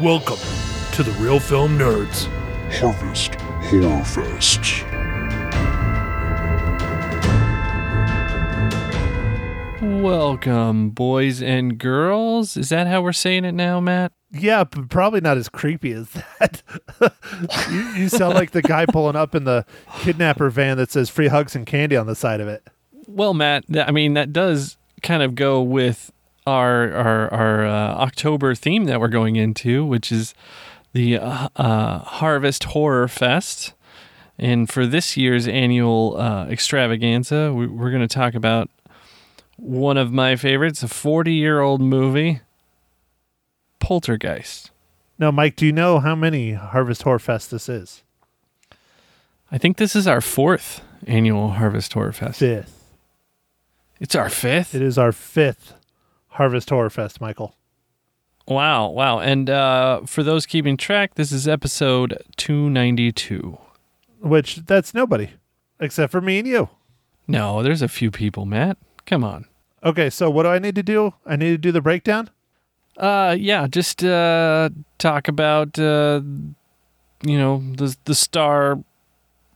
Welcome to the Real Film Nerds. Harvest Horror Fest. Welcome, boys and girls. Is that how we're saying it now, Matt? Yeah, but probably not as creepy as that. you, you sound like the guy pulling up in the kidnapper van that says free hugs and candy on the side of it. Well, Matt, th- I mean that does kind of go with our our our uh, October theme that we're going into, which is the uh, uh, Harvest Horror Fest. And for this year's annual uh, extravaganza, we, we're going to talk about one of my favorites, a 40 year old movie, Poltergeist. Now, Mike, do you know how many Harvest Horror Fest this is? I think this is our fourth annual Harvest Horror Fest. Fifth. It's our fifth. It is our fifth Harvest Horror Fest, Michael. Wow, wow. And uh, for those keeping track, this is episode 292. Which that's nobody except for me and you. No, there's a few people, Matt. Come on. Okay, so what do I need to do? I need to do the breakdown. Uh, yeah, just uh, talk about uh, you know the the star,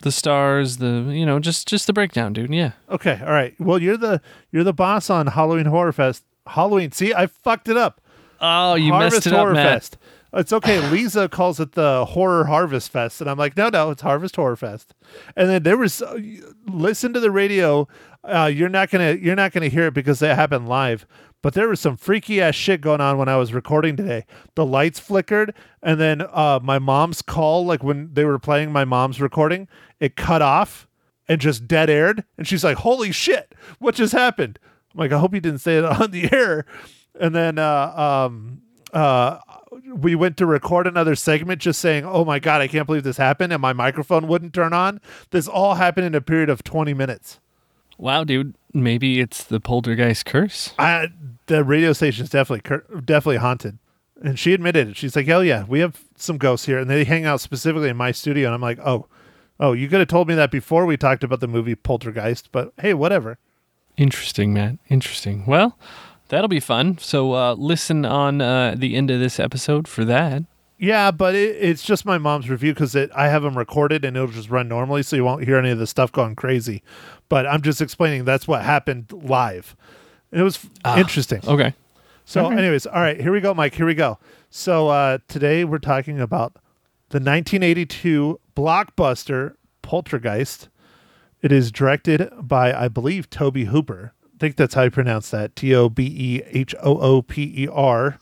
the stars, the you know just just the breakdown, dude. Yeah. Okay, all right. Well, you're the you're the boss on Halloween Horror Fest. Halloween. See, I fucked it up. Oh, you Harvest messed it Horror up, Matt. Fest. It's okay. Lisa calls it the Horror Harvest Fest, and I'm like, no, no, it's Harvest Horror Fest. And then there was uh, listen to the radio. Uh, you're not gonna you're not gonna hear it because it happened live. But there was some freaky ass shit going on when I was recording today. The lights flickered, and then uh, my mom's call, like when they were playing my mom's recording, it cut off and just dead aired. And she's like, "Holy shit, what just happened?" I'm like, "I hope you didn't say it on the air." And then uh, um, uh, we went to record another segment, just saying, "Oh my god, I can't believe this happened," and my microphone wouldn't turn on. This all happened in a period of 20 minutes. Wow, dude. Maybe it's the poltergeist curse. I, the radio station is definitely cur- definitely haunted. And she admitted it. She's like, "Oh yeah, we have some ghosts here," and they hang out specifically in my studio. And I'm like, "Oh, oh, you could have told me that before we talked about the movie Poltergeist." But hey, whatever. Interesting, Matt. Interesting. Well, that'll be fun. So uh, listen on uh, the end of this episode for that. Yeah, but it, it's just my mom's review because I have them recorded and it'll just run normally, so you won't hear any of the stuff going crazy. But I'm just explaining that's what happened live. It was f- interesting. Okay. So, anyways, all right, here we go, Mike. Here we go. So uh, today we're talking about the 1982 blockbuster Poltergeist. It is directed by, I believe, Tobe Hooper. I think that's how you pronounce that. T O B E H O O P E R.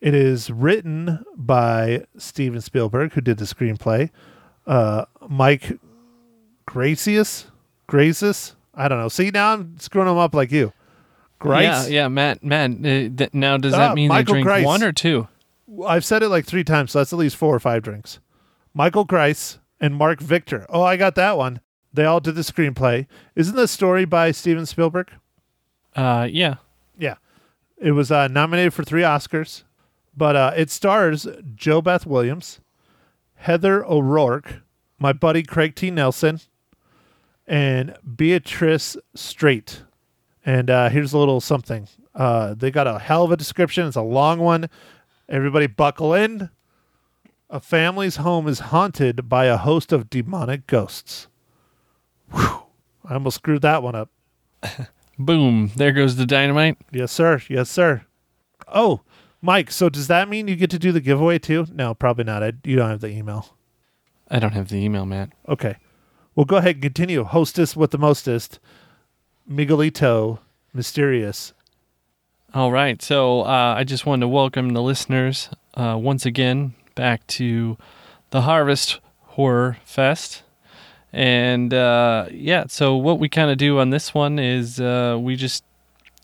It is written by Steven Spielberg, who did the screenplay. Uh, Mike Gracius, Gracius. I don't know. See, now I'm screwing them up like you. Grace. Yeah, yeah, Matt. Matt. Uh, th- now, does Ah, that mean Michael they drink Grice. one or two? I've said it like three times, so that's at least four or five drinks. Michael Grice and Mark Victor. Oh, I got that one. They all did the screenplay. Isn't the story by Steven Spielberg? Uh, yeah. Yeah. It was uh, nominated for three Oscars, but uh, it stars JoBeth Williams, Heather O'Rourke, my buddy Craig T. Nelson, and Beatrice Straight. And uh, here's a little something. Uh, they got a hell of a description. It's a long one. Everybody buckle in. A family's home is haunted by a host of demonic ghosts. Whew. I almost screwed that one up. Boom. There goes the dynamite. Yes, sir. Yes, sir. Oh, Mike. So does that mean you get to do the giveaway too? No, probably not. I, you don't have the email. I don't have the email, Matt. Okay. Well, go ahead and continue. Hostess with the mostest. Miguelito, mysterious. All right. So uh, I just wanted to welcome the listeners uh, once again back to the Harvest Horror Fest. And uh, yeah, so what we kind of do on this one is uh, we just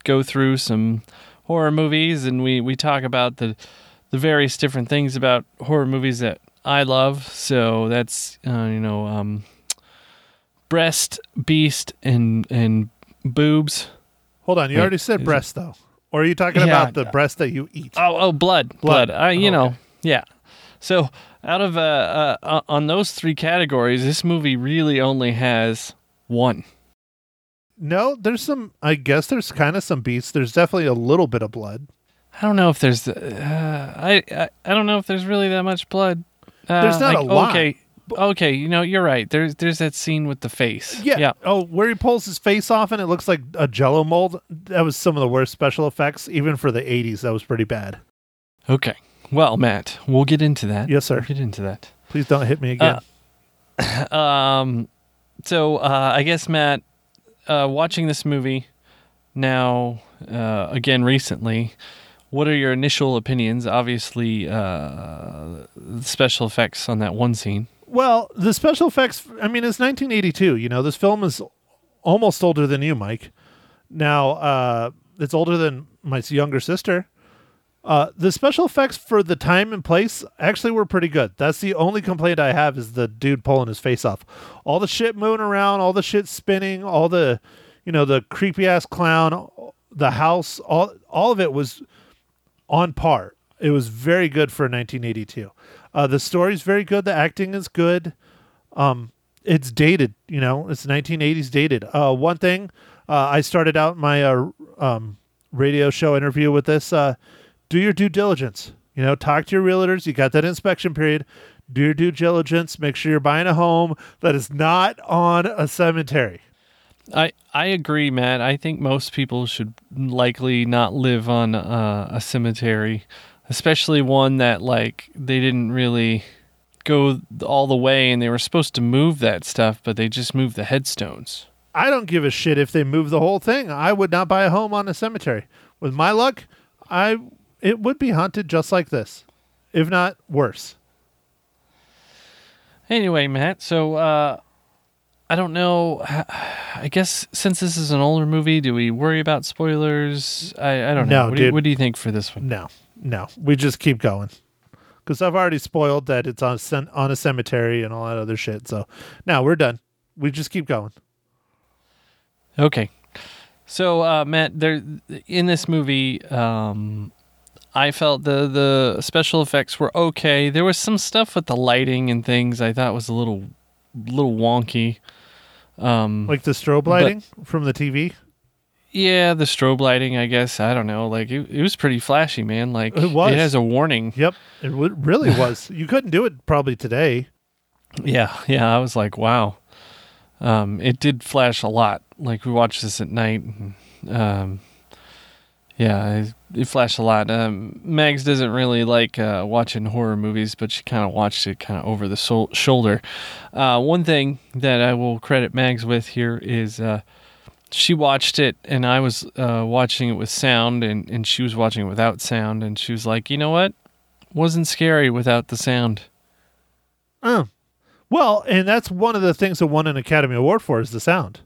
go through some horror movies and we, we talk about the the various different things about horror movies that I love. So that's uh, you know um, breast, beast, and and boobs. Hold on. You Wait, already said breast, though. Or are you talking Yeah. about the breast that you eat? Oh, oh, blood, Blood. blood. Uh, you Oh, know, yeah. So out of uh, uh, uh, on those three categories, this movie really only has one. No, there's some. I guess there's kind of some beats. There's definitely a little bit of blood. I don't know if there's. Uh, I, I I don't know if there's really that much blood. Uh, There's not like, a lot. Okay, okay. You know, you're right. There's there's that scene with the face. Yeah. Yeah. Oh, where he pulls his face off and it looks like a jello mold. That was some of the worst special effects, even for the 80s. That was pretty bad. Okay. Well, Matt, we'll get into that. Yes, sir. We'll get into that. Please don't hit me again. Um, so uh, I guess Matt, uh, watching this movie now uh, again recently, what are your initial opinions? Obviously, uh, special effects on that one scene. well, the special effects, I mean, it's 1982. You know, this film is almost older than you, Mike. Now, uh, it's older than my younger sister. Uh, the special effects for the time and place actually were pretty good. That's the only complaint I have is the dude pulling his face off. All the shit moving around, all the shit spinning, all the, you know, the creepy ass clown, the house, all all of it was on par. It was very good for 1982. Uh, the story's very good. The acting is good. Um, it's dated, you know, it's 1980s dated. Uh, one thing, uh, I started out my uh, um, radio show interview with this. Do your due diligence. You know, talk to your realtors. You got that inspection period. Do your due diligence. Make sure you're buying a home that is not on a cemetery. I I agree, Matt. I think most people should likely not live on uh, a cemetery, especially one that like they didn't really go all the way and they were supposed to move that stuff, but they just moved the headstones. I don't give a shit if they move the whole thing. I would not buy a home on a cemetery. With my luck, I it would be haunted just like this, if not worse. Anyway, Matt, so uh I don't know. I guess since this is an older movie, do we worry about spoilers? I, I don't know. No, what, do you, what do you think for this one? No, no, we just keep going because I've already spoiled that it's on a on a cemetery and all that other shit. So now we're done. We just keep going. Okay. So, uh, Matt, there in this movie, um, I felt the the special effects were okay. There was some stuff with the lighting and things I thought was a little little wonky. Um, Like the strobe lighting from the TV. yeah, the strobe lighting. I guess I don't know. Like it, it was pretty flashy, man. Like It was. It has a warning. Yep, it w- really was. You couldn't do it probably today. Yeah, yeah. I was like, wow. Um, it did flash a lot. Like we watched this at night. And, um, yeah, it, flashed a lot. Um, Mags doesn't really like uh, watching horror movies, but she kind of watched it kind of over the shoulder. Uh, one thing that I will credit Mags with here is uh, she watched it, and I was uh, watching it with sound, and, and she was watching it without sound, and she was like, you know what? Wasn't scary without the sound. Oh, well, and that's one of the things that won an Academy Award for is the sound.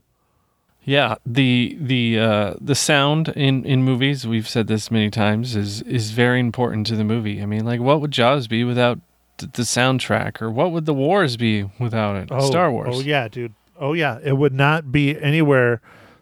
Yeah, the the uh, the sound in, in movies we've said this many times is is very important to the movie. I mean, like, what would Jaws be without th- the soundtrack, or what would the Wars be without it? Oh, Star Wars. Oh yeah, dude. Oh yeah, it would not be anywhere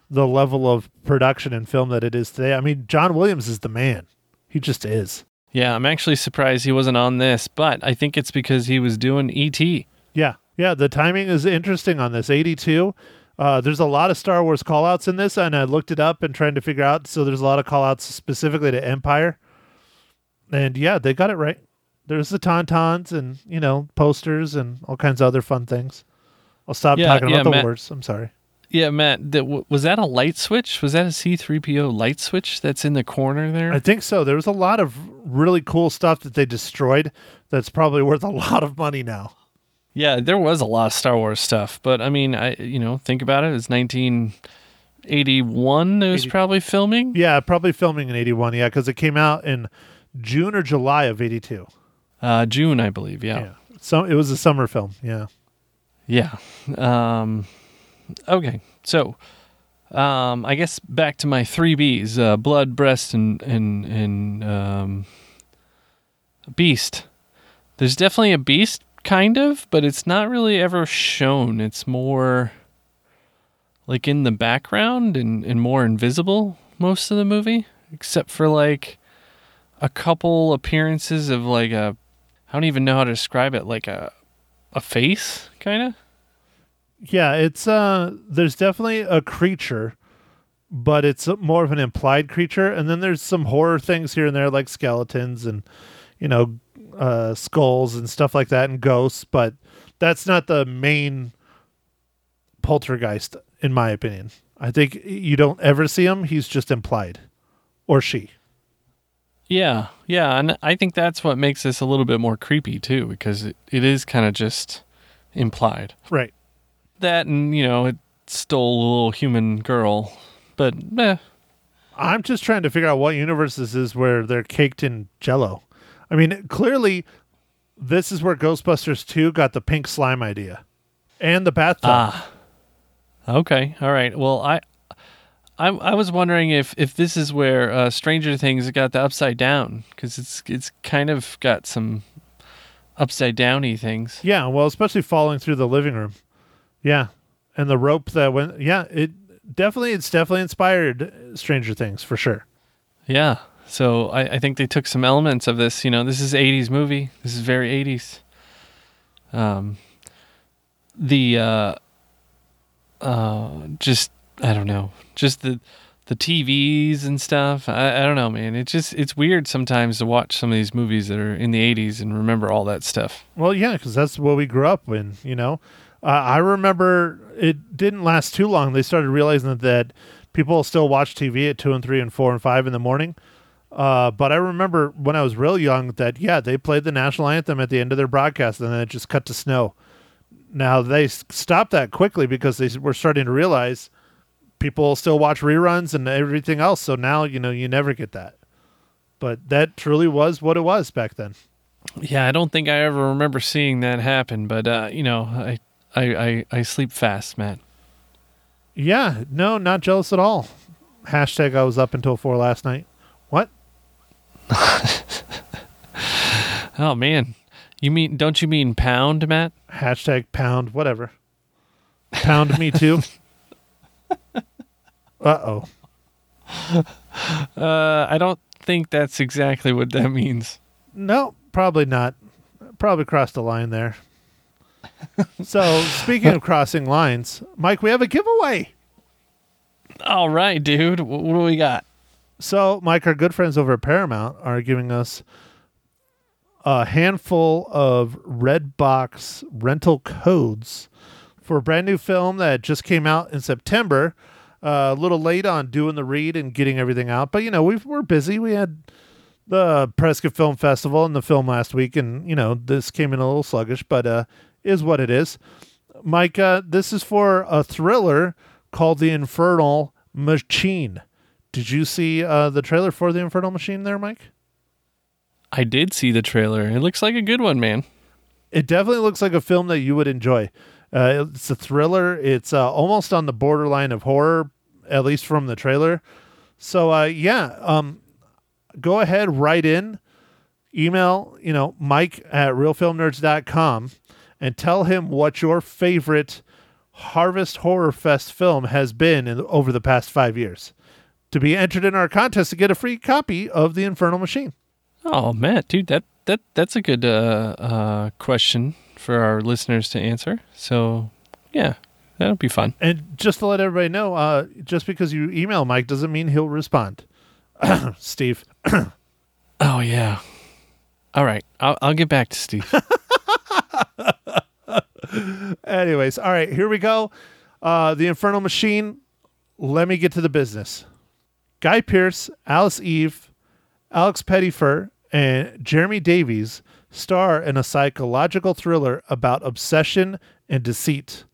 the level of production and film that it is today. I mean, John Williams is the man. He just is. Yeah, I'm actually surprised he wasn't on this, but I think it's because he was doing E ET. Yeah, yeah. The timing is interesting on this. Eighty-two. Uh, there's a lot of Star Wars callouts in this, and I looked it up and trying to figure out. So there's a lot of callouts specifically to Empire, and yeah, they got it right. There's the tauntauns and you know posters and all kinds of other fun things. I'll stop Yeah, talking yeah, about the Matt- wars. I'm sorry. Yeah, Matt, that, w- was that a light switch? Was that a C3PO light switch that's in the corner there? I think so. There was a lot of really cool stuff that they destroyed. That's probably worth a lot of money now. Yeah, there was a lot of Star Wars stuff, but I mean, I you know think about it. It's 1981. It was 80 probably filming. Yeah, probably filming in '81. Yeah, because it came out in June or July of '82. Uh, June, I believe. Yeah, Yeah, so it was a summer film. Yeah. yeah. Um, okay, so um, I guess back to my three Bs: uh, blood, breast, and and and um, beast. There's definitely a beast, kind of, but it's not really ever shown. It's more like in the background and, and more invisible most of the movie, except for like a couple appearances of like a I don't even know how to describe it, like a a face, kind of. Yeah, it's uh there's definitely a creature but it's more of an implied creature. And then there's some horror things here and there, like skeletons and you know uh, skulls and stuff like that, and ghosts. But that's not the main poltergeist, in my opinion. I think you don't ever see him; he's just implied, or she. Yeah, yeah, and I think that's what makes this a little bit more creepy too, because it, it is kind of just implied. Right. That and you know it stole a little human girl, but eh, I'm just trying to figure out what universe this is where they're caked in jello. I mean, clearly, this is where Ghostbusters 2 got the pink slime idea and the bathtub. ah, okay, all right. Well, I. I, I was wondering if, if this is where uh, Stranger Things got the upside down because it's it's kind of got some upside downy things. Yeah, well, especially falling through the living room. Yeah. And the rope that went, yeah, it definitely, it's definitely inspired Stranger Things for sure. Yeah. So I, I think they took some elements of this. You know, this is '80s movie. This is very '80s. Um, the uh, uh, just I don't know, just the the TVs and stuff. I, I don't know, man. It's just it's weird sometimes to watch some of these movies that are in the '80s and remember all that stuff. Well, yeah, because that's what we grew up in, you know. Uh, I remember it didn't last too long. They started realizing that, that people still watch TV at two and three and four and five in the morning. Uh, but I remember when I was real young that yeah, they played the national anthem at the end of their broadcast, and then it just cut to snow. Now they stopped that quickly because they were starting to realize people still watch reruns and everything else. So now you know you never get that. But that truly was what it was back then. Yeah, I don't think I ever remember seeing that happen. But uh, you know, I I I, I sleep fast, Matt. Yeah, no, not jealous at all. Hashtag I was up until four last night. What? Oh man, you mean don't you mean pound, Matt? Hashtag pound, whatever. Pound me too. Uh oh. Uh, I don't think that's exactly what that means. No, probably not. Probably crossed the line there. so, speaking of crossing lines, Mike, we have a giveaway. All right, dude. Wh- What do we got? So, Mike, our good friends over at Paramount are giving us a handful of Redbox rental codes for a brand new film that just came out in September. Uh, a little late on doing the read and getting everything out, but you know we we're busy. We had the Prescott Film Festival and the film last week, and you know this came in a little sluggish, but uh, is what it is. Mike, uh, this is for a thriller called The Infernal Machine. Did you see uh, the trailer for The Infernal Machine there, Mike? I did see the trailer. It looks like a good one, man. It definitely looks like a film that you would enjoy. Uh, it's a thriller. It's uh, almost on the borderline of horror, at least from the trailer. So, uh, yeah, um, go ahead, write in, email, you know, Mike at realfilmnerds.com and tell him what your favorite Harvest Horror Fest film has been in, over the past five years to be entered in our contest to get a free copy of The Infernal Machine. Oh, Matt, dude, that that that's a good uh, uh, question for our listeners to answer. So, yeah, that'll be fun. And just to let everybody know, uh, just because you email Mike doesn't mean he'll respond. Steve. Oh yeah. All right, I'll I'll get back to Steve. Anyways, all right, here we go. Uh, the Infernal Machine. Let me get to the business. Guy Pearce, Alice Eve, Alex Pettyfer, and Jeremy Davies star in a psychological thriller about obsession and deceit.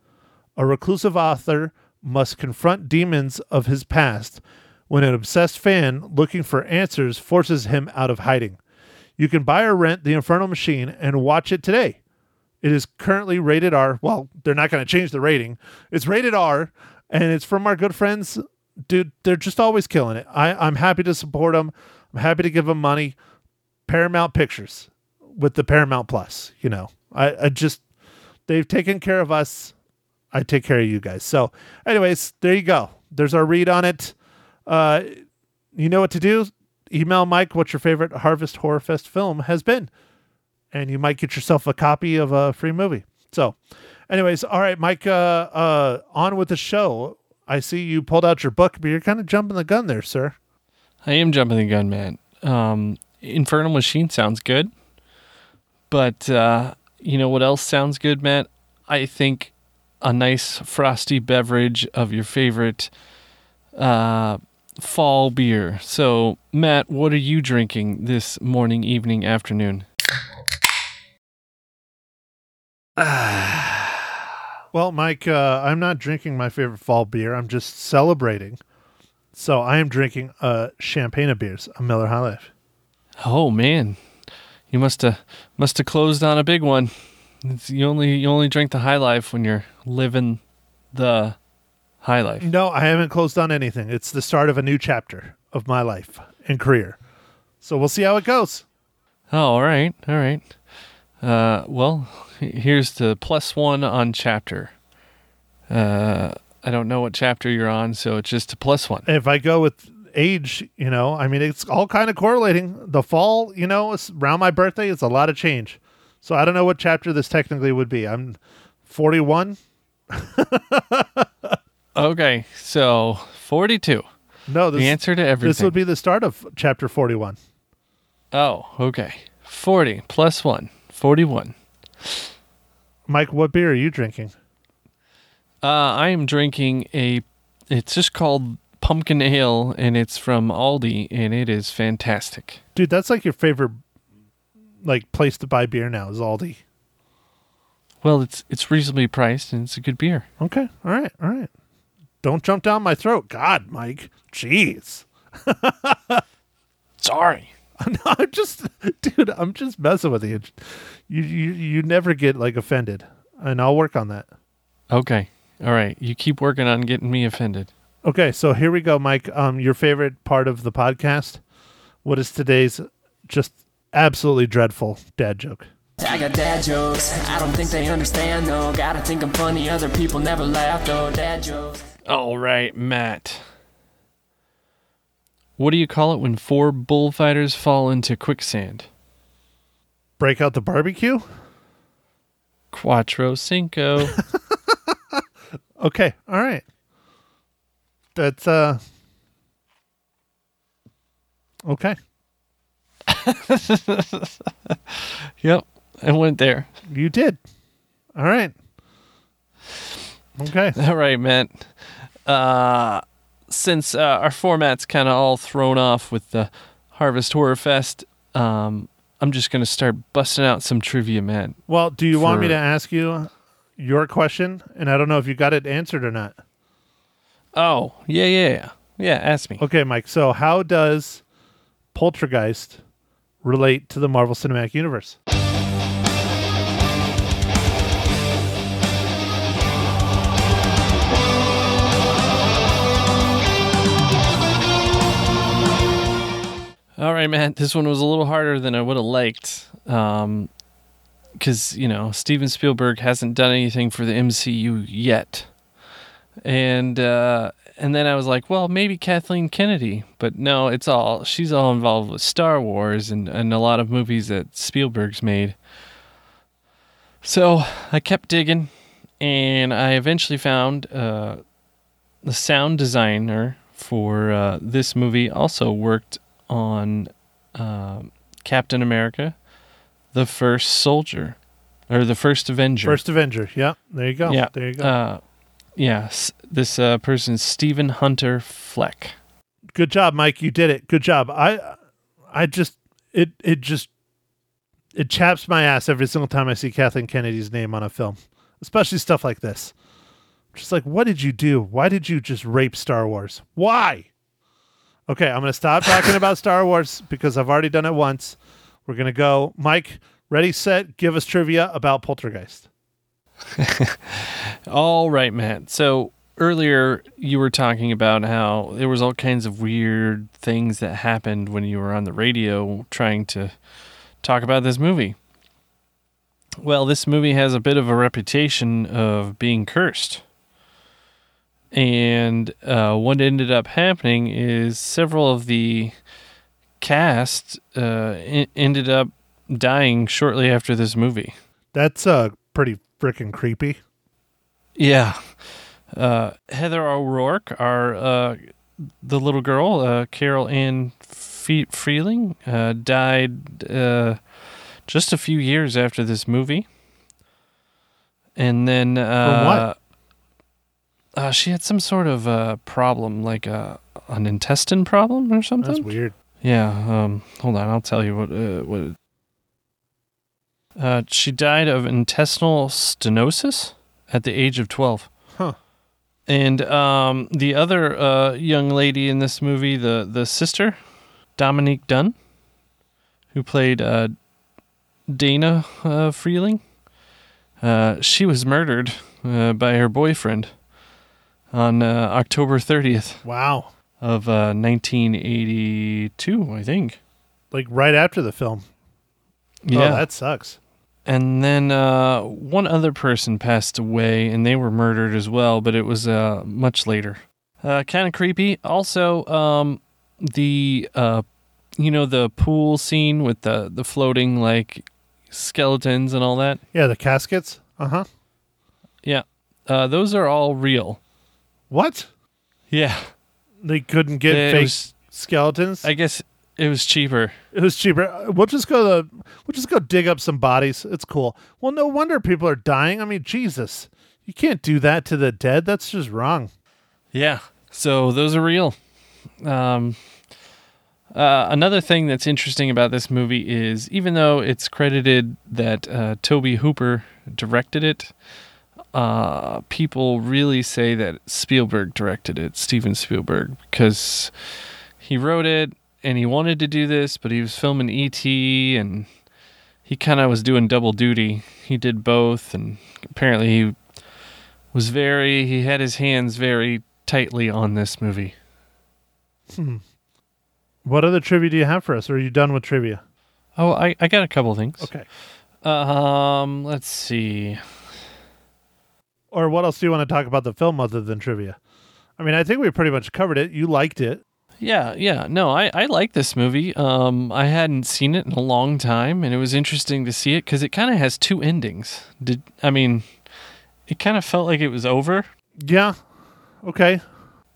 A reclusive author must confront demons of his past when an obsessed fan looking for answers forces him out of hiding. You can buy or rent The Infernal Machine and watch it today. It is currently rated R. Well, they're not going to change the rating. It's rated R, and it's from our good friends. Dude, they're just always killing it. I, I'm happy to support them. I'm happy to give them money. Paramount Pictures with the Paramount Plus. You know, I, I just, they've taken care of us. I take care of you guys. So, anyways, there you go. There's our read on it. Uh, you know what to do. Email Mike what your favorite Harvest Horror Fest film has been and you might get yourself a copy of a free movie. So, anyways, all right, Mike, uh, uh, on with the show. I see you pulled out your book, but you're kind of jumping the gun there, sir. I am jumping the gun, man. Um, Infernal Machine sounds good, but uh, you know what else sounds good, Matt? I think a nice frosty beverage of your favorite uh, fall beer. So, Matt, what are you drinking this morning, evening, afternoon? Well, Mike, uh, I'm not drinking my favorite fall beer. I'm just celebrating. So I am drinking uh, champagne of beers, a Miller High Life. Oh man, you must have must have closed on a big one. It's, you only you only drink the high life when you're living the high life. No, I haven't closed on anything. It's the start of a new chapter of my life and career. So we'll see how it goes. Oh, all right, all right. Uh, well, here's the plus one on chapter. Uh, I don't know what chapter you're on, so it's just a plus one. If I go with age, you know, I mean, it's all kind of correlating. The fall, you know, around my birthday, it's a lot of change. So I don't know what chapter this technically would be. I'm 41. Okay, so 42. No, this, The answer to everything. this would be the start of chapter 41. Oh, okay. 40 plus 1. 41. Mike, what beer are you drinking? Uh, I am drinking a. It's just called pumpkin ale, and it's from Aldi, and it is fantastic. Dude, that's like your favorite like place to buy beer now is Aldi. Well, it's it's reasonably priced, and it's a good beer. Okay. All right. All right. Don't jump down my throat. God, Mike. Jeez. Sorry. No, I'm just dude, I'm just messing with you. You you you never get like offended. And I'll work on that. Okay. All right. You keep working on getting me offended. Okay, so here we go, Mike. Um your favorite part of the podcast. What is today's just absolutely dreadful dad joke? I got dad jokes. I don't think they understand though. Gotta think I'm funny. Other people never laugh though. Dad jokes. All right, Matt. What do you call it when four bullfighters fall into quicksand? Break out the barbecue? Quattro Cinco. Okay, all right. That's uh Okay. yep. I went there. You did. All right. Okay. All right, Matt. Uh, since uh, our format's kind of all thrown off with the Harvest Horror Fest, um, I'm just going to start busting out some trivia, man. Well, do you want me to ask you your question? And I don't know if you got it answered or not. Oh, yeah, yeah, yeah. Yeah, ask me. Okay, Mike. So, how does Poltergeist relate to the Marvel Cinematic Universe? All right, Matt. This one was a little harder than I would have liked. Um, because you know Steven Spielberg hasn't done anything for the MCU yet, and uh, and then I was like, well, maybe Kathleen Kennedy, but no, it's all she's all involved with Star Wars and and a lot of movies that Spielberg's made. So I kept digging, and I eventually found uh, the sound designer for uh, this movie also worked on um Captain America, the First Soldier, or the First Avenger. First Avenger. Yeah, there you go. Yeah. There you go. Uh, yes, this uh, person's Stephen Hunter Flick. Good job, Mike. You did it. Good job. I I just it it just it chaps my ass every single time I see Kathleen Kennedy's name on a film, especially stuff like this. Just like, what did you do? Why did you just rape Star Wars? Why? Okay, I'm gonna stop talking about Star Wars because I've already done it once. We're gonna go, Mike. Ready, set, give us trivia about Poltergeist. All right, Matt. So earlier you were talking about how there was all kinds of weird things that happened when you were on the radio trying to talk about this movie. Well, this movie has a bit of a reputation of being cursed. And uh, what ended up happening is several of the cast uh, e- ended up dying shortly after this movie. That's uh pretty freaking creepy. Yeah. Uh, Heather O'Rourke, our uh, the little girl, uh, Carol Ann Fe- Freeling, uh, died uh, just a few years after this movie. And then uh, what? Uh, she had some sort of uh, problem, like a an intestine problem or something. That's weird. Yeah. Um. Hold on. I'll tell you what. Uh, what. it- Uh, she died of intestinal stenosis at the age of twelve. Huh. And um, the other uh, young lady in this movie, the the sister, Dominique Dunne, who played uh, Dana uh, Freeling, uh, she was murdered uh, by her boyfriend on uh, October thirtieth Wow. of uh, 1982, I think. Like right after the film. Yeah. Oh, that sucks. and then uh, one other person passed away, and they were murdered as well, but it was uh, much later. Uh, kind of creepy. Also, um, the uh, you know the pool scene with the the floating like skeletons and all that. Yeah, the caskets. Uh huh. Yeah, uh, those are all real. What? Yeah, They couldn't get It fake was- skeletons. I guess it was cheaper. it was cheaper. We'll just go the. We'll just go dig up some bodies. It's cool. Well, no wonder people are dying. I mean, Jesus, you can't do that to the dead. That's just wrong. Yeah. So those are real. Um, uh, another thing that's interesting about this movie is even though it's credited that uh, Tobe Hooper directed it, uh, people really say that Spielberg directed it, Steven Spielberg, because he wrote it and he wanted to do this, but he was filming E.T. and he kind of was doing double duty. He did both, and apparently he was very, he had his hands very tightly on this movie. Hmm. What other trivia do you have for us? Or are you done with trivia? Oh, I, I got a couple things. Okay. Um, let's see. Or what else do you want to talk about the film other than trivia? I mean, I think we pretty much covered it. You liked it. Yeah, yeah. No, I, I like this movie. Um, I hadn't seen it in a long time, and it was interesting to see it because it kind of has two endings. Did I mean, it kind of felt like it was over Yeah. Okay.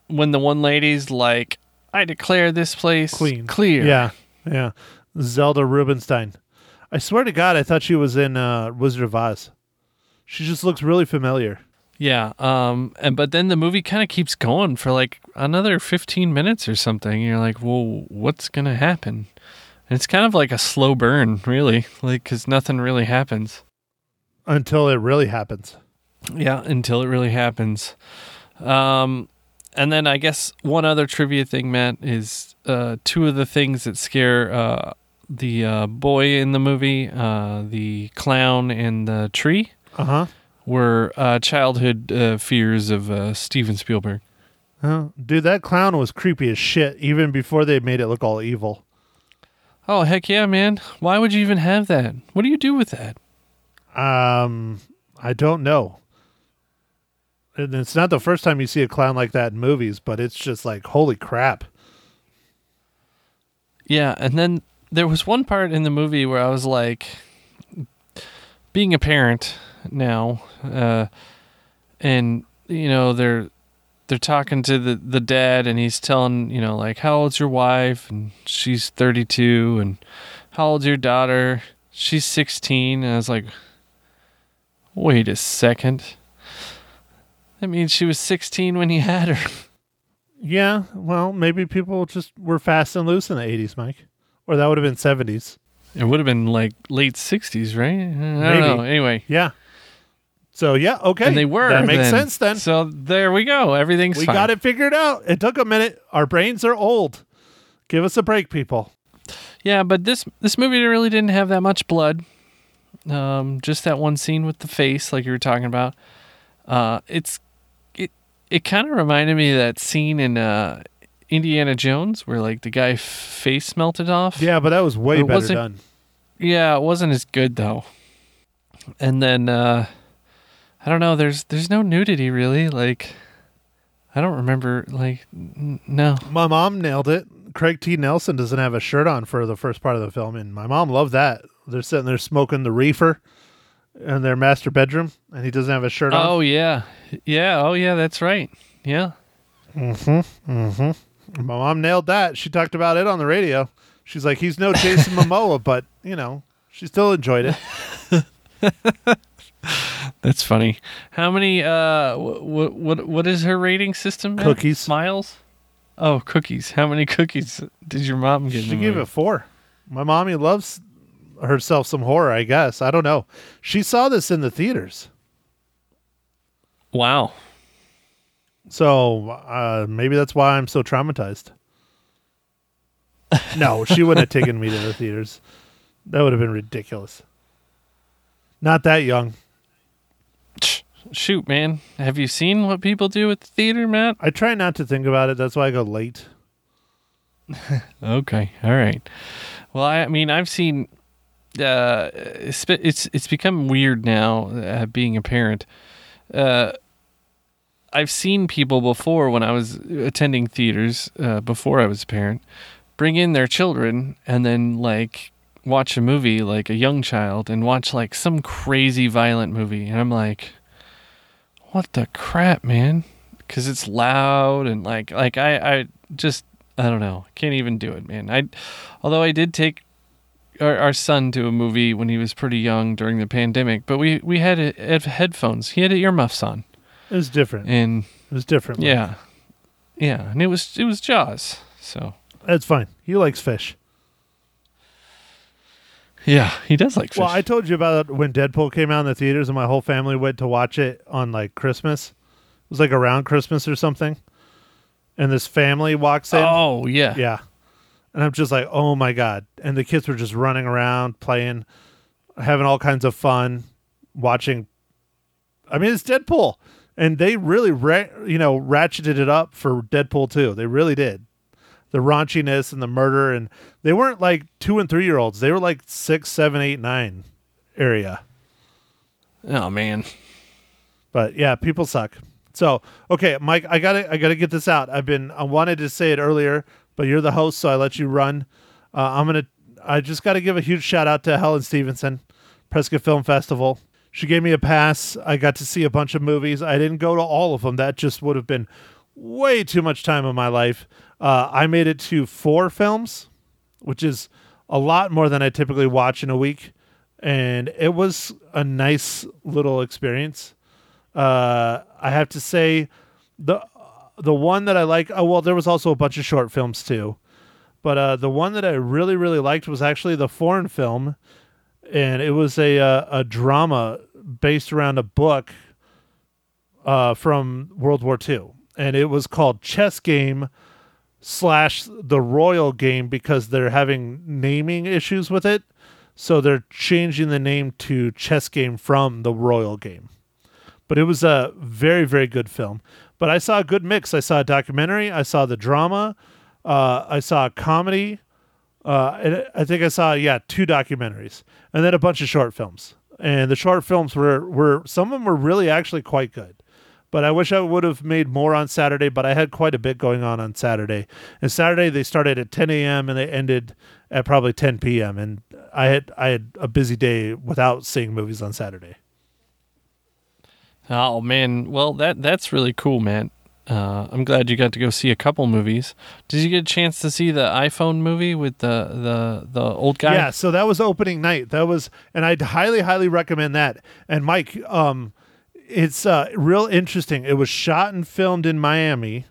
when the one lady's like, "I declare this place Clean. clear." Yeah. Yeah. Zelda Rubinstein. I swear to God, I thought she was in uh, Wizard of Oz. She just looks really familiar. Yeah. Um. And but then the movie kind of keeps going for like another fifteen minutes or something. You're like, well, what's gonna happen? And it's kind of like a slow burn, really, like because nothing really happens. Until it really happens. Yeah, until it really happens. Um, and then I guess one other trivia thing, Matt, is uh, two of the things that scare uh, the uh, boy in the movie, uh, the clown and the tree, Uh huh. Were uh, childhood uh, fears of uh, Steven Spielberg. Huh. Dude, that clown was creepy as shit even before they made it look all evil. Oh heck yeah, man! Why would you even have that? What do you do with that? Um, I don't know. And it's not the first time you see a clown like that in movies, but it's just like, holy crap. Yeah, and then there was one part in the movie where I was like, being a parent now, uh, and you know they're they're talking to the the dad, and he's telling you know like how old's your wife, and she's thirty two, and how old's your daughter? She's sixteen, and I was like, wait a second. That means she was 16 when he had her. Yeah, well, maybe people just were fast and loose in the 80s, Mike. Or that would have been 70s. It would have been like late 60s, right? I don't Maybe. know. Anyway, Yeah. So, yeah, okay. and they were. That makes then. sense then. So there we go. Everything's we fine. got it figured out. It took a minute. Our brains are old. Give us a break, people. Yeah, but this this movie really didn't have that much blood. Um, just that one scene with the face, like you were talking about. Uh, it's it it kind of reminded me of that scene in uh, Indiana Jones where like the guy face melted off. Yeah, but that was way better done. Yeah, it wasn't as good though. And then uh I don't know, there's there's no nudity really, like I don't remember like n- no. My mom nailed it. Craig T. Nelson doesn't have a shirt on for the first part of the film, and my mom loved that. They're sitting there smoking the reefer, in their master bedroom, and he doesn't have a shirt on. Oh yeah, yeah. Oh yeah, that's right. Yeah. Mm-hmm. Mm-hmm. My mom nailed that. She talked about it on the radio. She's like, he's no Jason Momoa, but you know, she still enjoyed it. That's funny. How many? Uh, what what what is her rating system? Matt? Cookies. Smiles. Oh, cookies. How many cookies did your mom get? in She gave it four. My mommy loves herself some horror, I guess. I don't know. She saw this in the theaters. Wow. So uh, maybe that's why I'm so traumatized. No, she wouldn't have taken me to the theaters. That would have been ridiculous. Not that young. Shoot, man. Have you seen what people do at the theater, Matt? I try not to think about it. That's why I go late. Okay. All right. Well, I, I mean, I've seen. Uh, it's it's it's become weird now uh, being a parent. Uh, I've seen people before when I was attending theaters uh, before I was a parent bring in their children and then like watch a movie like a young child and watch like some crazy violent movie and I'm like what the crap man cuz it's loud and like like I I just I don't know can't even do it man I although I did take our, our son to a movie when he was pretty young during the pandemic but we we had, had headphones he had earmuffs on It was different. and It was different. yeah yeah and it was it was jaws so That's fine. He likes fish. Yeah he does like fish Well, I told you about when Deadpool came out in the theaters and my whole family went to watch it on like Christmas. It was like around Christmas or something. And this family walks in. oh yeah Yeah. And I'm just like, oh my God. And the kids were just running around, playing, having all kinds of fun, watching. I mean, it's Deadpool. And they really, ra- you know, ratcheted it up for Deadpool 2. They really did. The raunchiness and the murder. And they weren't like two and three year olds. They were like six, seven, eight, nine area. oh man But yeah, people suck. So okay, Mike, I gotta I gotta get this out. I've been I wanted to say it earlier, but you're the host, so I let you run. Uh, I'm gonna I just gotta give a huge shout out to Helen Stevenson, Prescott Film Festival. She gave me a pass. I got to see a bunch of movies. I didn't go to all of them. That just would have been way too much time in my life. Uh, I made it to four films, which is a lot more than I typically watch in a week, and it was a nice little experience. Uh, I have to say, the the one that I like. Oh well, there was also a bunch of short films too, but uh, the one that I really really liked was actually the foreign film, and it was a uh, a drama based around a book uh, from World War II, and it was called Chess Game slash the Royal Game because they're having naming issues with it, so they're changing the name to Chess Game from the Royal Game. But it was a very very good film. But i saw a good mix. I saw a documentary. I saw the drama. Uh, i saw a comedy. Uh, and i think i saw yeah two documentaries and then a bunch of short films. And the short films were were some of them were really actually quite good but i wish i would have made more on saturday but i had quite a bit going on on saturday and saturday they started at 10 a.m and they ended at probably 10 p.m and i had i had a busy day without seeing movies on saturday Oh man, well that that's really cool, man. Uh, I'm glad you got to go see a couple movies. Did you get a chance to see the iPhone movie with the the the old guy? Yeah, so that was opening night. That was, and I'd highly, highly recommend that. And Mike, um, it's uh, real interesting. It was shot and filmed in Miami.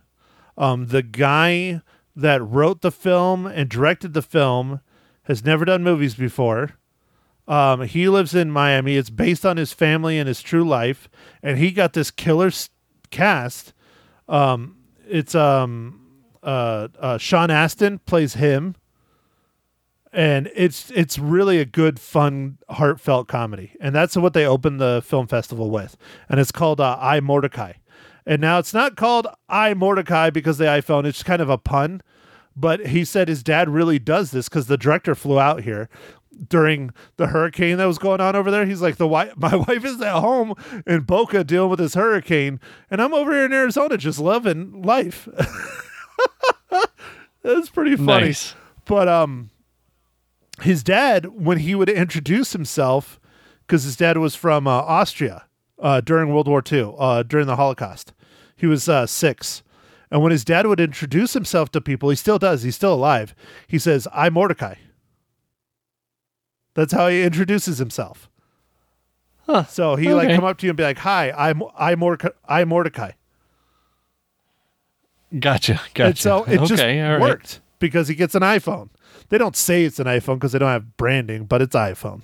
Um, the guy that wrote the film and directed the film has never done movies before. Um, he lives in Miami. It's based on his family and his true life, and he got this killer s- cast. Um, it's um, uh, uh, Sean Astin plays him and it's it's really a good fun heartfelt comedy. And that's what they opened the film festival with. And it's called uh, iMordecai. And now it's not called iMordecai because the iphone it's kind of a pun. But he said his dad really does this because the director flew out here during the hurricane that was going on over there. He's like the wife my wife is at home in boca dealing with this hurricane and i'm over here in arizona just loving life. That's pretty funny. Nice. but um his dad when he would introduce himself because his dad was from uh, Austria uh, during World War II, uh, during the Holocaust. He was uh, six. And when his dad would introduce himself to people, he still does, he's still alive. He says, I'm Mordecai. That's how he introduces himself. Huh. So he like come up to you and be like, "Hi, I'm I'm Mordecai. I'm Mordecai." Gotcha. Gotcha. And so it just okay, all right. worked because he gets an iPhone. They don't say it's an iPhone because they don't have branding, but it's iPhone.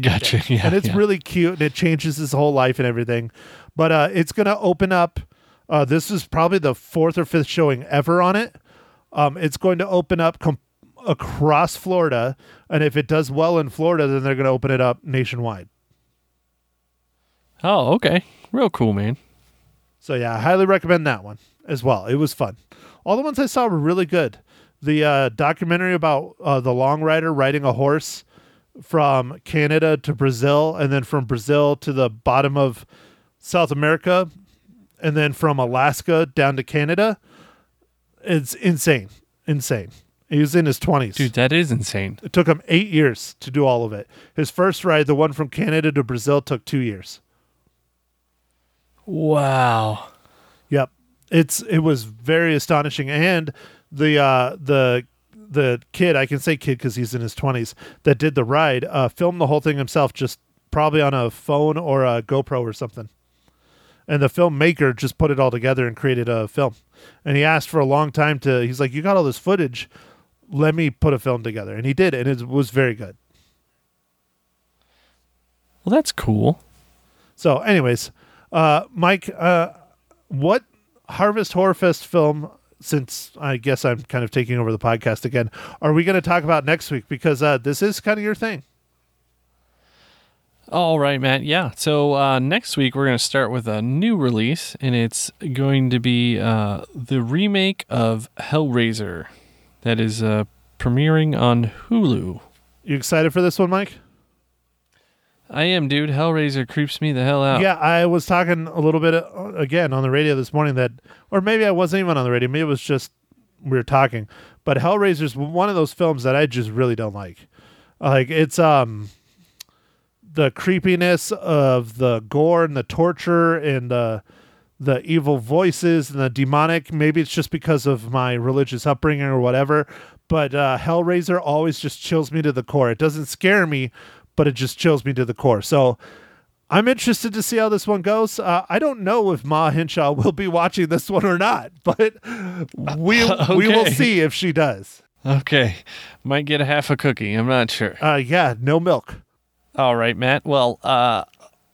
Gotcha. Yeah. and it's yeah. really cute and it changes his whole life and everything. But uh, it's going to open up. Uh, this is probably the fourth or fifth showing ever on it. Um, it's going to open up com- across Florida, and if it does well in Florida, then they're going to open it up nationwide. Oh, okay. Real cool, man. So yeah, I highly recommend that one as well. It was fun. All the ones I saw were really good. The uh, documentary about uh, the long rider riding a horse from Canada to Brazil, and then from Brazil to the bottom of South America, and then from Alaska down to Canada. It's insane, insane. He was in his twenties. Dude, that is insane. It took him eight years to do all of it. His first ride, the one from Canada to Brazil, took two years. Wow. Yep. It's it was very astonishing and the uh the the kid, I can say kid cuz he's in his 20s that did the ride uh filmed the whole thing himself just probably on a phone or a GoPro or something. And the filmmaker just put it all together and created a film. And he asked for a long time to he's like you got all this footage, let me put a film together. And he did and it was very good. Well, that's cool. So, anyways, uh, Mike, uh, what Harvest Horror Fest film? Since I guess I'm kind of taking over the podcast again, are we going to talk about next week? Because uh, this is kind of your thing. All right, Matt. Yeah. So uh, next week we're going to start with a new release, and it's going to be uh, the remake of Hellraiser, that is uh, premiering on Hulu. You excited for this one, Mike? I am, dude. Hellraiser creeps me the hell out. Yeah, I was talking a little bit uh, again on the radio this morning that, or maybe I wasn't even on the radio. Maybe it was just we were talking. But Hellraiser's one of those films that I just really don't like. Like it's um the creepiness of the gore and the torture and the the evil voices and the demonic. Maybe it's just because of my religious upbringing or whatever. But uh, Hellraiser always just chills me to the core. It doesn't scare me, but it just chills me to the core. So I'm interested to see how this one goes. Uh, I don't know if Ma Hinshaw will be watching this one or not, but we we will Okay. see if she does. Okay. Might get a half a cookie. I'm not sure. Uh, yeah, no milk. All right, Matt. Well, uh,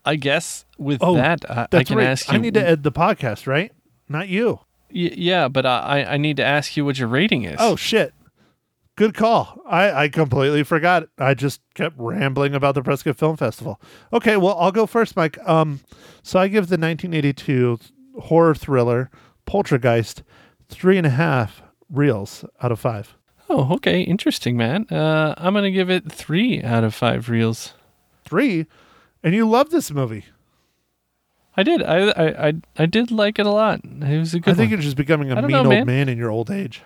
I guess with Oh, that, I, I can right. ask you. I need to end the podcast, right? Not you. Y- yeah, but I, I need to ask you what your rating is. Oh shit. Good call. I, I completely forgot. I just kept rambling about the Prescott Film Festival. Okay, well I'll go first, Mike. Um, so I give the 1982 horror thriller Poltergeist three and a half reels out of five. Oh, okay. Interesting, man. Uh, I'm going to give it three out of five reels. Three, and you love this movie. I did. I, I, I, I did like it a lot. It was a good I think one. you're just becoming a mean know, old man. man in your old age.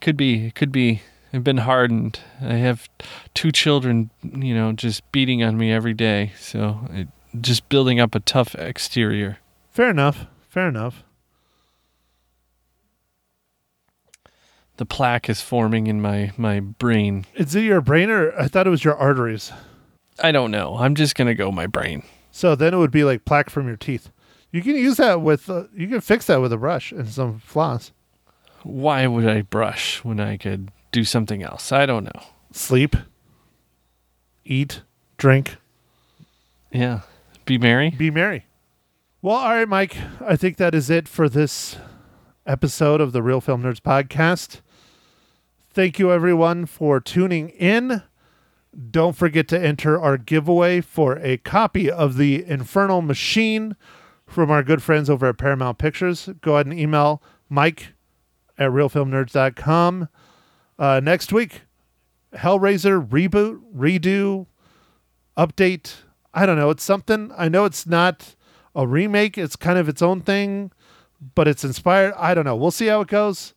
Could be. It could be. I've been hardened. I have two children, you know, just beating on me every day. So it, just building up a tough exterior. Fair enough. Fair enough. The plaque is forming in my, my brain. Is it your brain or I thought it was your arteries? I don't know. I'm just going to go my brain. So then it would be like plaque from your teeth. You can use that with uh, you can fix that with a brush and some floss. Why would I brush when I could do something else? I don't know. Sleep, eat, drink, Yeah. Be merry. be merry. Well, all right, Mike. I think that is it for this episode of the Real Film Nerds podcast. Thank you, everyone, for tuning in. Don't forget to enter our giveaway for a copy of the Infernal Machine from our good friends over at Paramount Pictures. Go ahead and email Mike at realfilmnerds.com. Uh, next week, Hellraiser reboot, redo, update. I don't know. It's something. I know it's not a remake. It's kind of its own thing, but it's inspired. I don't know. We'll see how it goes.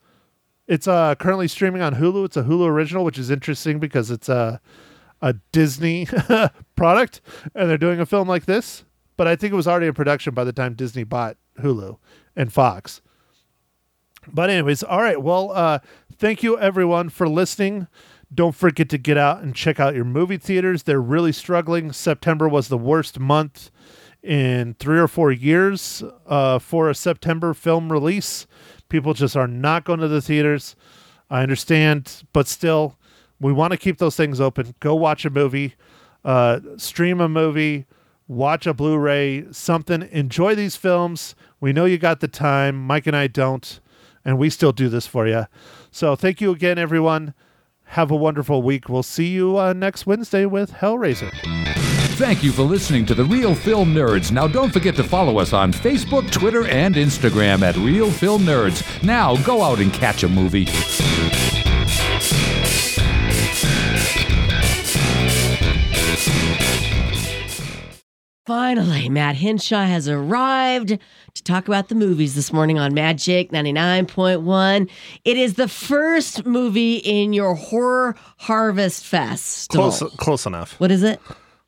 It's uh, currently streaming on Hulu. It's a Hulu original, which is interesting because it's uh, a Disney product and they're doing a film like this. But I think it was already in production by the time Disney bought Hulu and Fox. But anyways, all right. Well, uh, thank you everyone for listening. Don't forget to get out and check out your movie theaters. They're really struggling. September was the worst month in three or four years uh, for a September film release. People just are not going to the theaters. I understand, but still, we want to keep those things open. Go watch a movie, uh, stream a movie, watch a Blu ray, something. Enjoy these films. We know you got the time. Mike and I don't, and we still do this for you. So thank you again, everyone. Have a wonderful week. We'll see you uh, next Wednesday with Hellraiser. Thank you for listening to the Real Film Nerds. Now, don't forget to follow us on Facebook, Twitter, and Instagram at Real Film Nerds. Now, go out and catch a movie. Finally, Matt Hinshaw has arrived to talk about the movies this morning on Magic 99.1. It is the first movie in your Horror Harvest Fest. Close, close enough. What is it?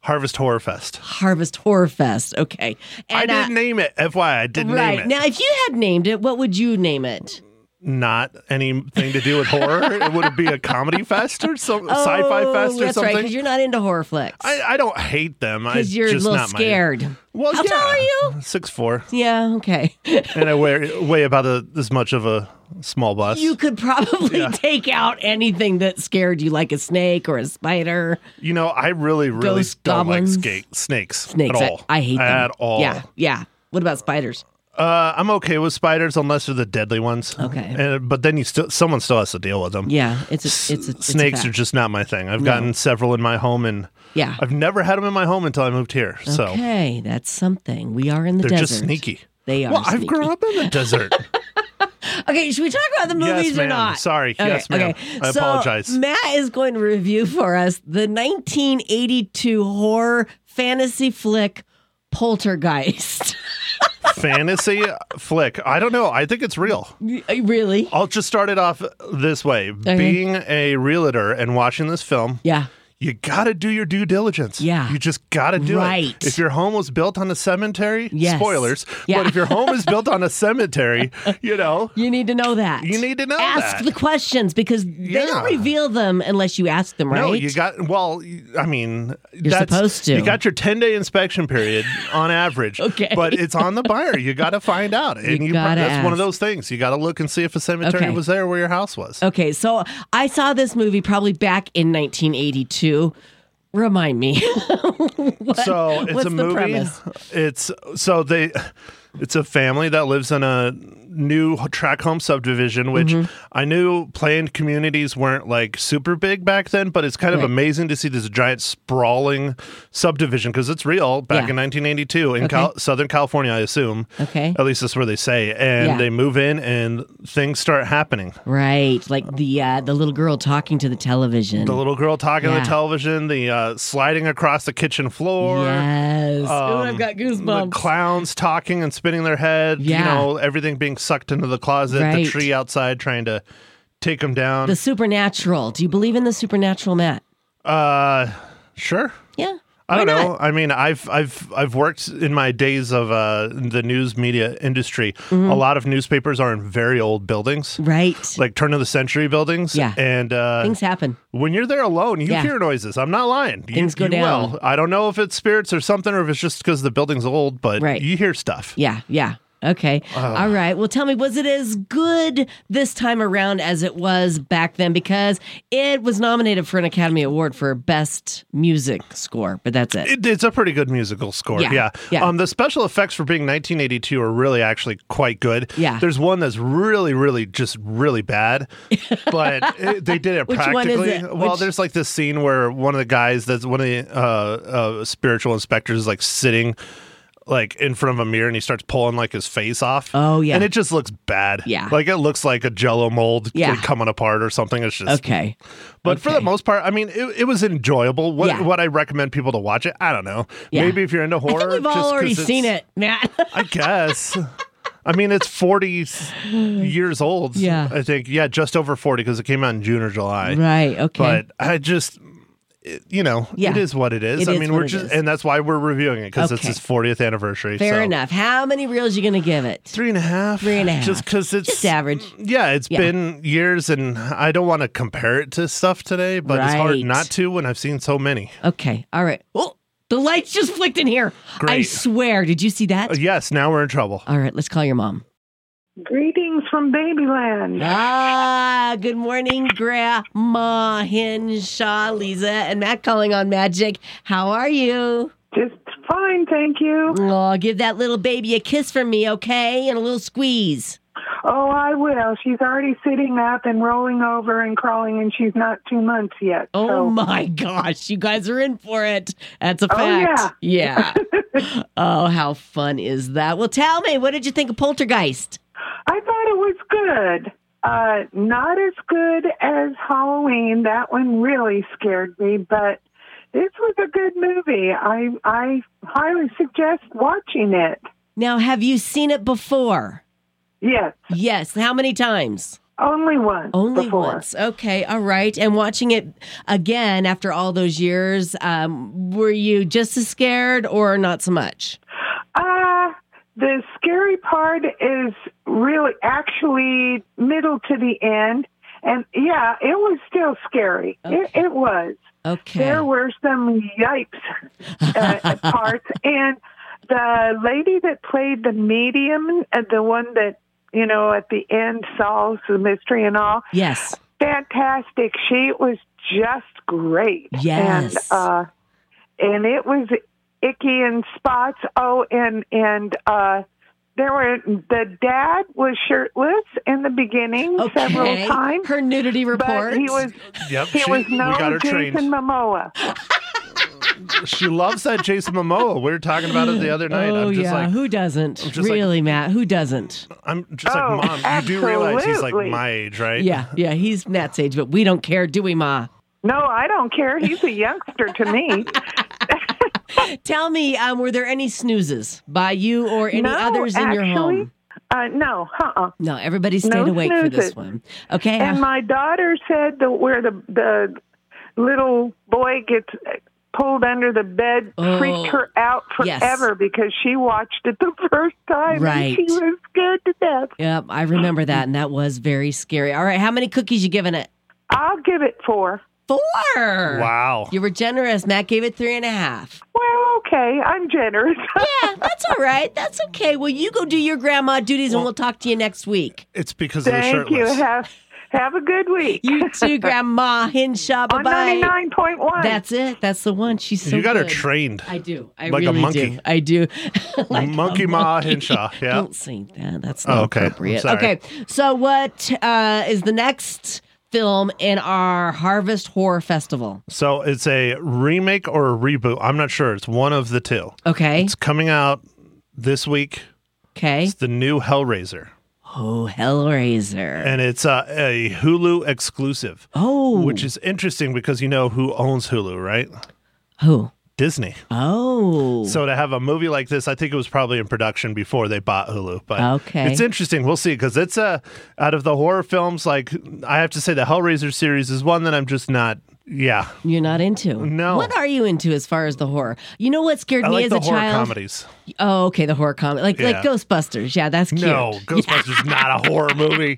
Harvest Horror Fest. Harvest Horror Fest. Okay. I And, uh, didn't name it. FYI, I didn't right. name it. Now, if you had named it, what would you name it? Not anything to do with horror. it would be a comedy fest or some sci-fi Oh, fest or that's right, because you're not into horror flicks. I, I don't hate them. Because you're a little not my- scared. well, How yeah, tall are you? Six four, Yeah, okay. and I weigh weigh about a, as much of a small bus. You could probably Yeah. take out anything that scared you, like a snake or a spider. You know, I really, really Ghost don't goblins? like ska- snakes, Snakes. at I- all. I, hate them. at all. Yeah, yeah. What about spiders? Uh, I'm okay with spiders unless they're the deadly ones. Okay. And, but then you still, someone still has to deal with them. Yeah, it's a, it's a, it's a Snakes are just not my thing. I've No. gotten several in my home, and Yeah. I've never had them in my home until I moved here. So Okay, that's something. We are in the desert. they're desert. just sneaky. They are. Well, I've grown up in the desert. Okay, should we talk about the movies Yes, or not? Sorry. Okay, Yes, ma'am. okay. I So, apologize. Matt is going to review for us the 1982 horror fantasy flick Poltergeist. Fantasy flick. I don't know. I think it's real. Uh, really? I'll just start it off this way. Being a realtor and watching this film, Yeah. You got to do your due diligence. Yeah. You just got to do Right. it. If your home was built on a cemetery, Yes. spoilers, Yeah. but if your home is built on a cemetery, you know, You need to know that. You need to know ask that. the questions because they don't reveal them unless you ask them, right? No, you got well. I mean, You're that's, supposed to. You got your ten day inspection period on average. Okay. but it's on the buyer. You got to find out, and you, gotta that's one of those things. You got to look and see if a cemetery Okay. was there where your house was. Okay, so I saw this movie probably back in 1982. Remind me. What- so it's a movie. premise? It's so they. It's a family that lives in a new track home subdivision, which Mm-hmm. I knew planned communities weren't like super big back then, but it's kind of Right. amazing to see this giant sprawling subdivision because it's real back Yeah. in 1982 in Okay. Cal- Southern California, I assume. Okay. At least that's where they say. And Yeah. they move in and things start happening. Right, like the uh, the little girl talking to the television. The little girl talking to the television, the uh, sliding across the kitchen floor. yes. Ooh, I've um, got The clowns talking and spinning their head. Yeah. You know, everything being sucked into the closet. Right. The tree outside trying to take them down. the supernatural. Do you believe in the supernatural, Matt? uh, sure. Yeah. I don't know. I mean, I've I've I've worked in my days of uh, the news media industry. Mm-hmm. A lot of newspapers are in very old buildings, Right. like turn of the century buildings. Yeah. and uh, Things happen. when you're there alone, you Yeah. hear noises. I'm not lying. You- Things go you down. will. I don't know if it's spirits or something, or if it's just because the building's old, but Right. you hear stuff. Yeah. Yeah. Okay. All right. Well, tell me, was it as good this time around as it was back then? Because it was nominated for an Academy Award for Best Music Score, but that's it. It, it's a pretty good musical score. Yeah, Yeah. yeah. Um, the special effects for being 1982 are really actually quite good. Yeah. There's one that's really, really, just really bad, but it, they did it Which one is practically. it? Well, Which- there's like this scene where one of the guys that's one of the uh, uh, spiritual inspectors is like sitting like in front of a mirror and he starts pulling like his face off. Oh, yeah. And it just looks bad. Yeah. Like it looks like a jello mold Yeah. like, coming apart or something. It's just Okay. but for the most part, I mean, it, it was enjoyable. What Yeah. what I recommend people to watch it? I don't know. Yeah. Maybe if you're into I horror, think we've all already seen it, Matt. I guess. I mean, it's 40 years old. Yeah. I think. Yeah, just over 40 because it came out in June or July. right. Okay. But I just. It- you know, Yeah. it is what it is. It I is mean, we're just, and that's why we're reviewing it because it's Okay. his 40th anniversary. Fair so. enough. How many reels you gonna give it? Three and a half. Three and a half. Just because it's Just average. Yeah, it's Yeah. been years, and I don't want to compare it to stuff today, but it's hard not to when I've seen so many. Okay. All right. Oh, the lights just flicked in here. I swear. Did you see that? Uh, yes, now we're in trouble. All right. Let's call your mom. Greetings from Babyland. Ah, good morning, Grandma Hinshaw, Lisa, and Matt calling on Magic. How are you? Just fine, thank you. Oh, give that little baby a kiss from me, okay? And a little squeeze. Oh, I will. She's already sitting up and rolling over and crawling, and she's not two months yet. Oh so. my gosh, you guys are in for it. That's a Oh, fact. yeah. oh, how fun is that? Well, tell me, what did you think of Poltergeist? I thought it was good. Uh, not as good as Halloween. That one really scared me, but this was a good movie. I I highly suggest watching it. Now, have you seen it before? Yes, Yes. How many times? only once. Only before. once. Okay. All right. And watching it again after all those years, um, were you just as scared or not so much? The scary part is really actually middle to the end. And yeah, it was still scary. It, it was. Okay. There were some yipes uh, parts. And the lady that played the medium, uh, the one that, you know, at the end solves the mystery and all, yes. fantastic. She was just great. Yes. And uh and it was icky in spots. Oh, and and uh there were the dad was shirtless in the beginning several times. Her nudity report. He was Yep, he she- was we no got her Jason trained. Momoa. She loves that Jason Momoa. We were talking about it the other night. Oh I'm just yeah, like, who doesn't? just like- Really, Matt? Who doesn't? I'm just Oh, like, mom. You do realize he's like my age, right? Yeah, yeah. He's Matt's age, but we don't care, do we, Ma? No, I don't care. He's a youngster to me. Tell me, um, were there any snoozes by you or any No, others in your home? Uh, no, uh-uh. No, everybody stayed No awake for this one. Okay. And my daughter said that where the the little boy gets pulled under the bed Oh, freaked her out yes. forever because she watched it the first time Right. and she was scared to death. Yep, I remember that, and that was very scary. All right, how many cookies you giving it? I'll give it four. Four. Wow. You were generous. Matt gave it three and a half. Well, okay, I'm generous. Yeah, that's all right. That's okay. Well, you go do your grandma duties, and we'll talk to you next week. It's because of the shirtless. Thank you. Have have a good week. You too, Grandma Hinshaw. Bye bye. ninety nine point one. That's it. That's the one. She's so you got her trained. I do. I Like a really monkey. do. I do. like a Monkey Ma monkey. Hinshaw, yeah. Don't say that. That's Oh, not okay. I'm appropriate. sorry. Okay. So, what uh, is the next film in our Harvest Horror Festival? So it's a remake or a reboot. I'm not sure. It's one of the two. Okay. It's coming out this week. Okay. It's the new Hellraiser, Oh, Hellraiser. and it's uh, a Hulu exclusive, oh, which is interesting because you know who owns Hulu, right? who? Disney. Oh, So to have a movie like this, I think it was probably in production before they bought Hulu. But Okay. it's interesting. We'll see because it's uh, out of the horror films. Like I have to say, the Hellraiser series is one that I'm just not. Yeah, you're not into. No. What are you into as far as the horror? You know what scared I me like as the a horror child? comedies. Oh, okay, the horror comedy, like like Ghostbusters. Yeah, that's cute. No, Ghostbusters is not a horror movie.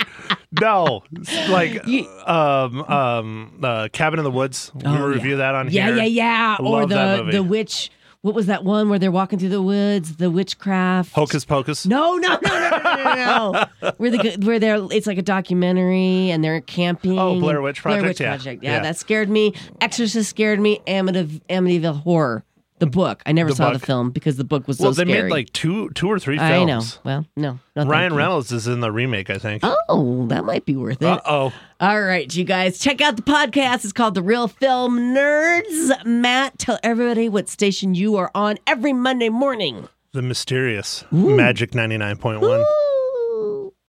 No, like You- um um uh, Cabin in the Woods. We Oh, will yeah. review that on Yeah, here. yeah, yeah. I Or love that the movie. the witch. What was that one where they're walking through the woods? The witchcraft. Hocus Pocus. No, no, no, no, no, no, no, no. where the where they're it's like a documentary and they're camping. Oh, Blair Witch Blair Project? Witch Yeah. Project. Yeah, that scared me. Exorcist scared me. Amityville Horror, the book. I never The saw the film because the book was so well, they scary. made like two two or three films. I know. Well, no, no. Ryan. Reynolds is in the remake, I think. Oh, that might be worth it. Uh oh. All right, you guys, check out the podcast. It's called The Real Film Nerds. Matt, tell everybody what station you are on every Monday morning. The mysterious Magic ninety nine point one. Ooh.